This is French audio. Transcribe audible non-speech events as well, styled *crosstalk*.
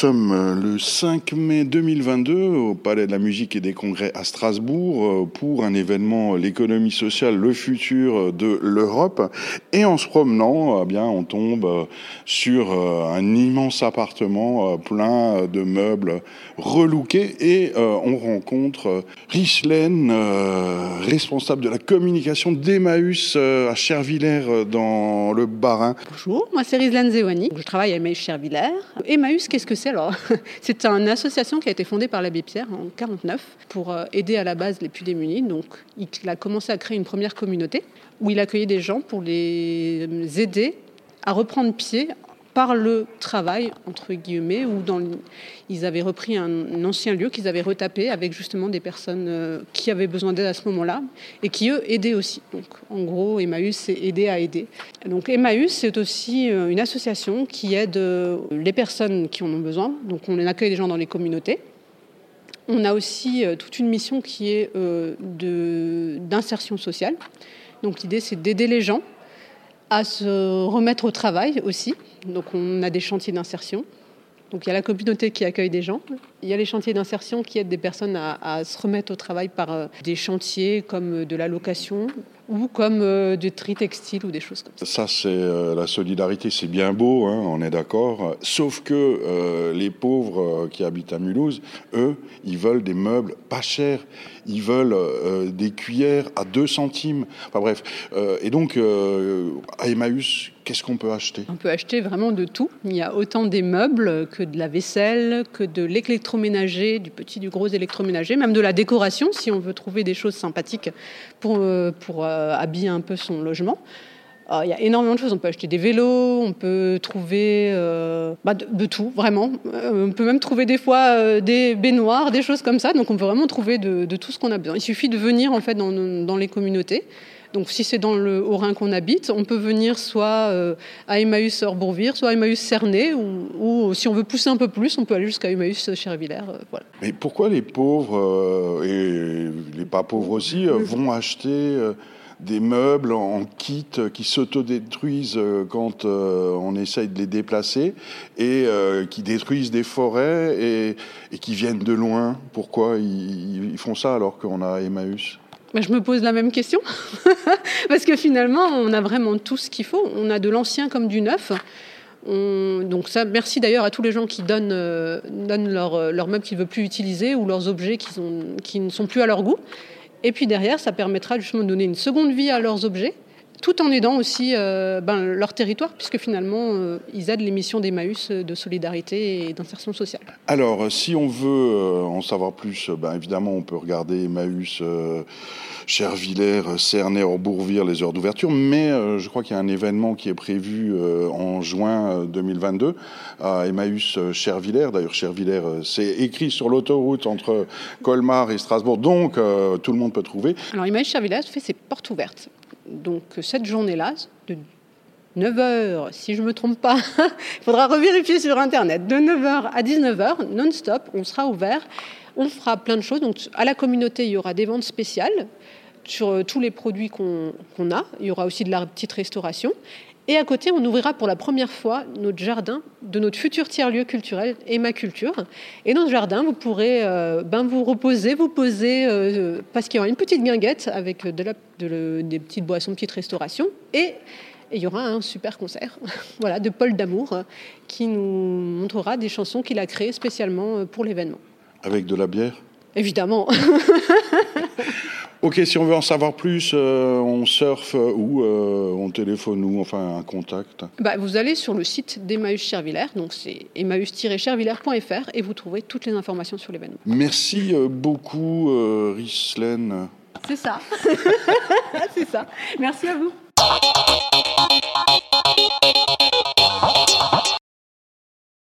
sommes euh, le 5 mai 2022 au Palais de la Musique et des Congrès à Strasbourg euh, pour un événement L'économie sociale, le futur de l'Europe. Et en se promenant, eh bien, on tombe sur un immense appartement plein de meubles relookés et on rencontre Richelaine, responsable de la communication d'Emmaüs à Chervillers dans le Bas-Rhin. Bonjour, moi c'est Richelaine Zewani. Je travaille à Emmaüs Chervillers. Emmaüs, qu'est-ce que c'est? Alors *laughs* C'est une association qui a été fondée par l'abbé Pierre en 49 pour euh, aider à la base les plus démunis. Donc, il a commencé à créer une première communauté où il accueillait des gens pour les aider à reprendre pied par le travail, entre guillemets, où dans, ils avaient repris un, ancien lieu qu'ils avaient retapé avec justement des personnes euh, qui avaient besoin d'aide à ce moment-là et qui, eux, aidaient aussi. Donc, en gros, Emmaüs, c'est aider à aider. Donc, Emmaüs, c'est aussi euh, une association qui aide euh, les personnes qui en ont besoin. Donc, on accueille des gens dans les communautés. On a aussi toute une mission qui est d'insertion sociale. Donc, l'idée, c'est d'aider les gens à se remettre au travail aussi. Donc on a des chantiers d'insertion. Donc il y a la communauté qui accueille des gens. Il y a les chantiers d'insertion qui aident des personnes à, se remettre au travail par euh, des chantiers comme de la location ou comme euh, du tri textile ou des choses comme ça. Ça, c'est euh, la solidarité, c'est bien beau, hein, on est d'accord. Sauf que les pauvres qui habitent à Mulhouse, eux, ils veulent des meubles pas chers. Ils veulent des cuillères à 2 centimes. Enfin bref. et donc, à Emmaüs, qu'est-ce qu'on peut acheter? On peut acheter vraiment de tout. Il y a autant des meubles que de la vaisselle, que de l'électroménager, du petit, du gros électroménager, même de la décoration si on veut trouver des choses sympathiques pour, euh, pour euh, habiller un peu son logement. il y a énormément de choses. On peut acheter des vélos, on peut trouver euh, bah, de, tout, vraiment. on peut même trouver des fois des baignoires, des choses comme ça. Donc on peut vraiment trouver de, tout ce qu'on a besoin. Il suffit de venir en fait dans, dans les communautés. Donc si c'est dans le Haut-Rhin qu'on habite, on peut venir soit euh, à Emmaüs Bourvire, soit à Emmaüs Cernay, ou, si on veut pousser un peu plus, on peut aller jusqu'à Emmaüs Chervillers. Euh, voilà. Mais pourquoi les pauvres, euh, et les pas pauvres aussi, vont acheter des meubles en kit qui s'autodétruisent quand on essaye de les déplacer et qui détruisent des forêts et, qui viennent de loin. Pourquoi ils, font ça alors qu'on a Emmaüs? Je me pose la même question. *laughs* Parce que finalement, on a vraiment tout ce qu'il faut. On a de l'ancien comme du neuf. donc ça, merci d'ailleurs à tous les gens qui donnent, euh, leurs leur meubles qu'ils ne veulent plus utiliser ou leurs objets qui ne sont plus à leur goût. Et puis derrière, ça permettra justement de donner une seconde vie à leurs objets tout en aidant aussi euh, ben, leur territoire, puisque finalement, euh, ils aident les missions d'Emmaüs de solidarité et d'insertion sociale. Alors, si on veut en savoir plus, ben, évidemment, on peut regarder Emmaüs, Chervillers, Cernay, Orbourvire, les heures d'ouverture, mais je crois qu'il y a un événement qui est prévu en juin 2022 à Emmaüs Chervillers. D'ailleurs, Chervillers, c'est écrit sur l'autoroute entre Colmar et Strasbourg, donc tout le monde peut trouver. Alors, Emmaüs Chervillers fait ses portes ouvertes donc cette journée-là, de 9h, si je ne me trompe pas, il *laughs* faudra revérifier sur Internet, de 9h à 19h, non-stop, on sera ouvert, on fera plein de choses. Donc à la communauté, il y aura des ventes spéciales sur euh, tous les produits qu'on a. Il y aura aussi de la petite restauration. Et à côté, on ouvrira pour la première fois notre jardin de notre futur tiers-lieu culturel, Emma Culture. Et dans ce jardin, vous pourrez euh, ben, vous reposer, vous poser, euh, parce qu'il y aura une petite guinguette avec de la, des petites boissons, petite restauration. Et, il y aura un super concert *laughs* voilà, de Paul Damour qui nous montrera des chansons qu'il a créées spécialement euh, pour l'événement. Avec de la bière? Évidemment. *laughs* Ok, si on veut en savoir plus, euh, on surfe ou euh, on téléphone ou enfin un contact bah, Vous allez sur le site d'Emmaüs Chervillers, donc c'est emmaüs-chervillers.fr et vous trouverez toutes les informations sur l'événement. Merci euh, beaucoup, Rislaine. C'est ça. *laughs* c'est ça. Merci à vous.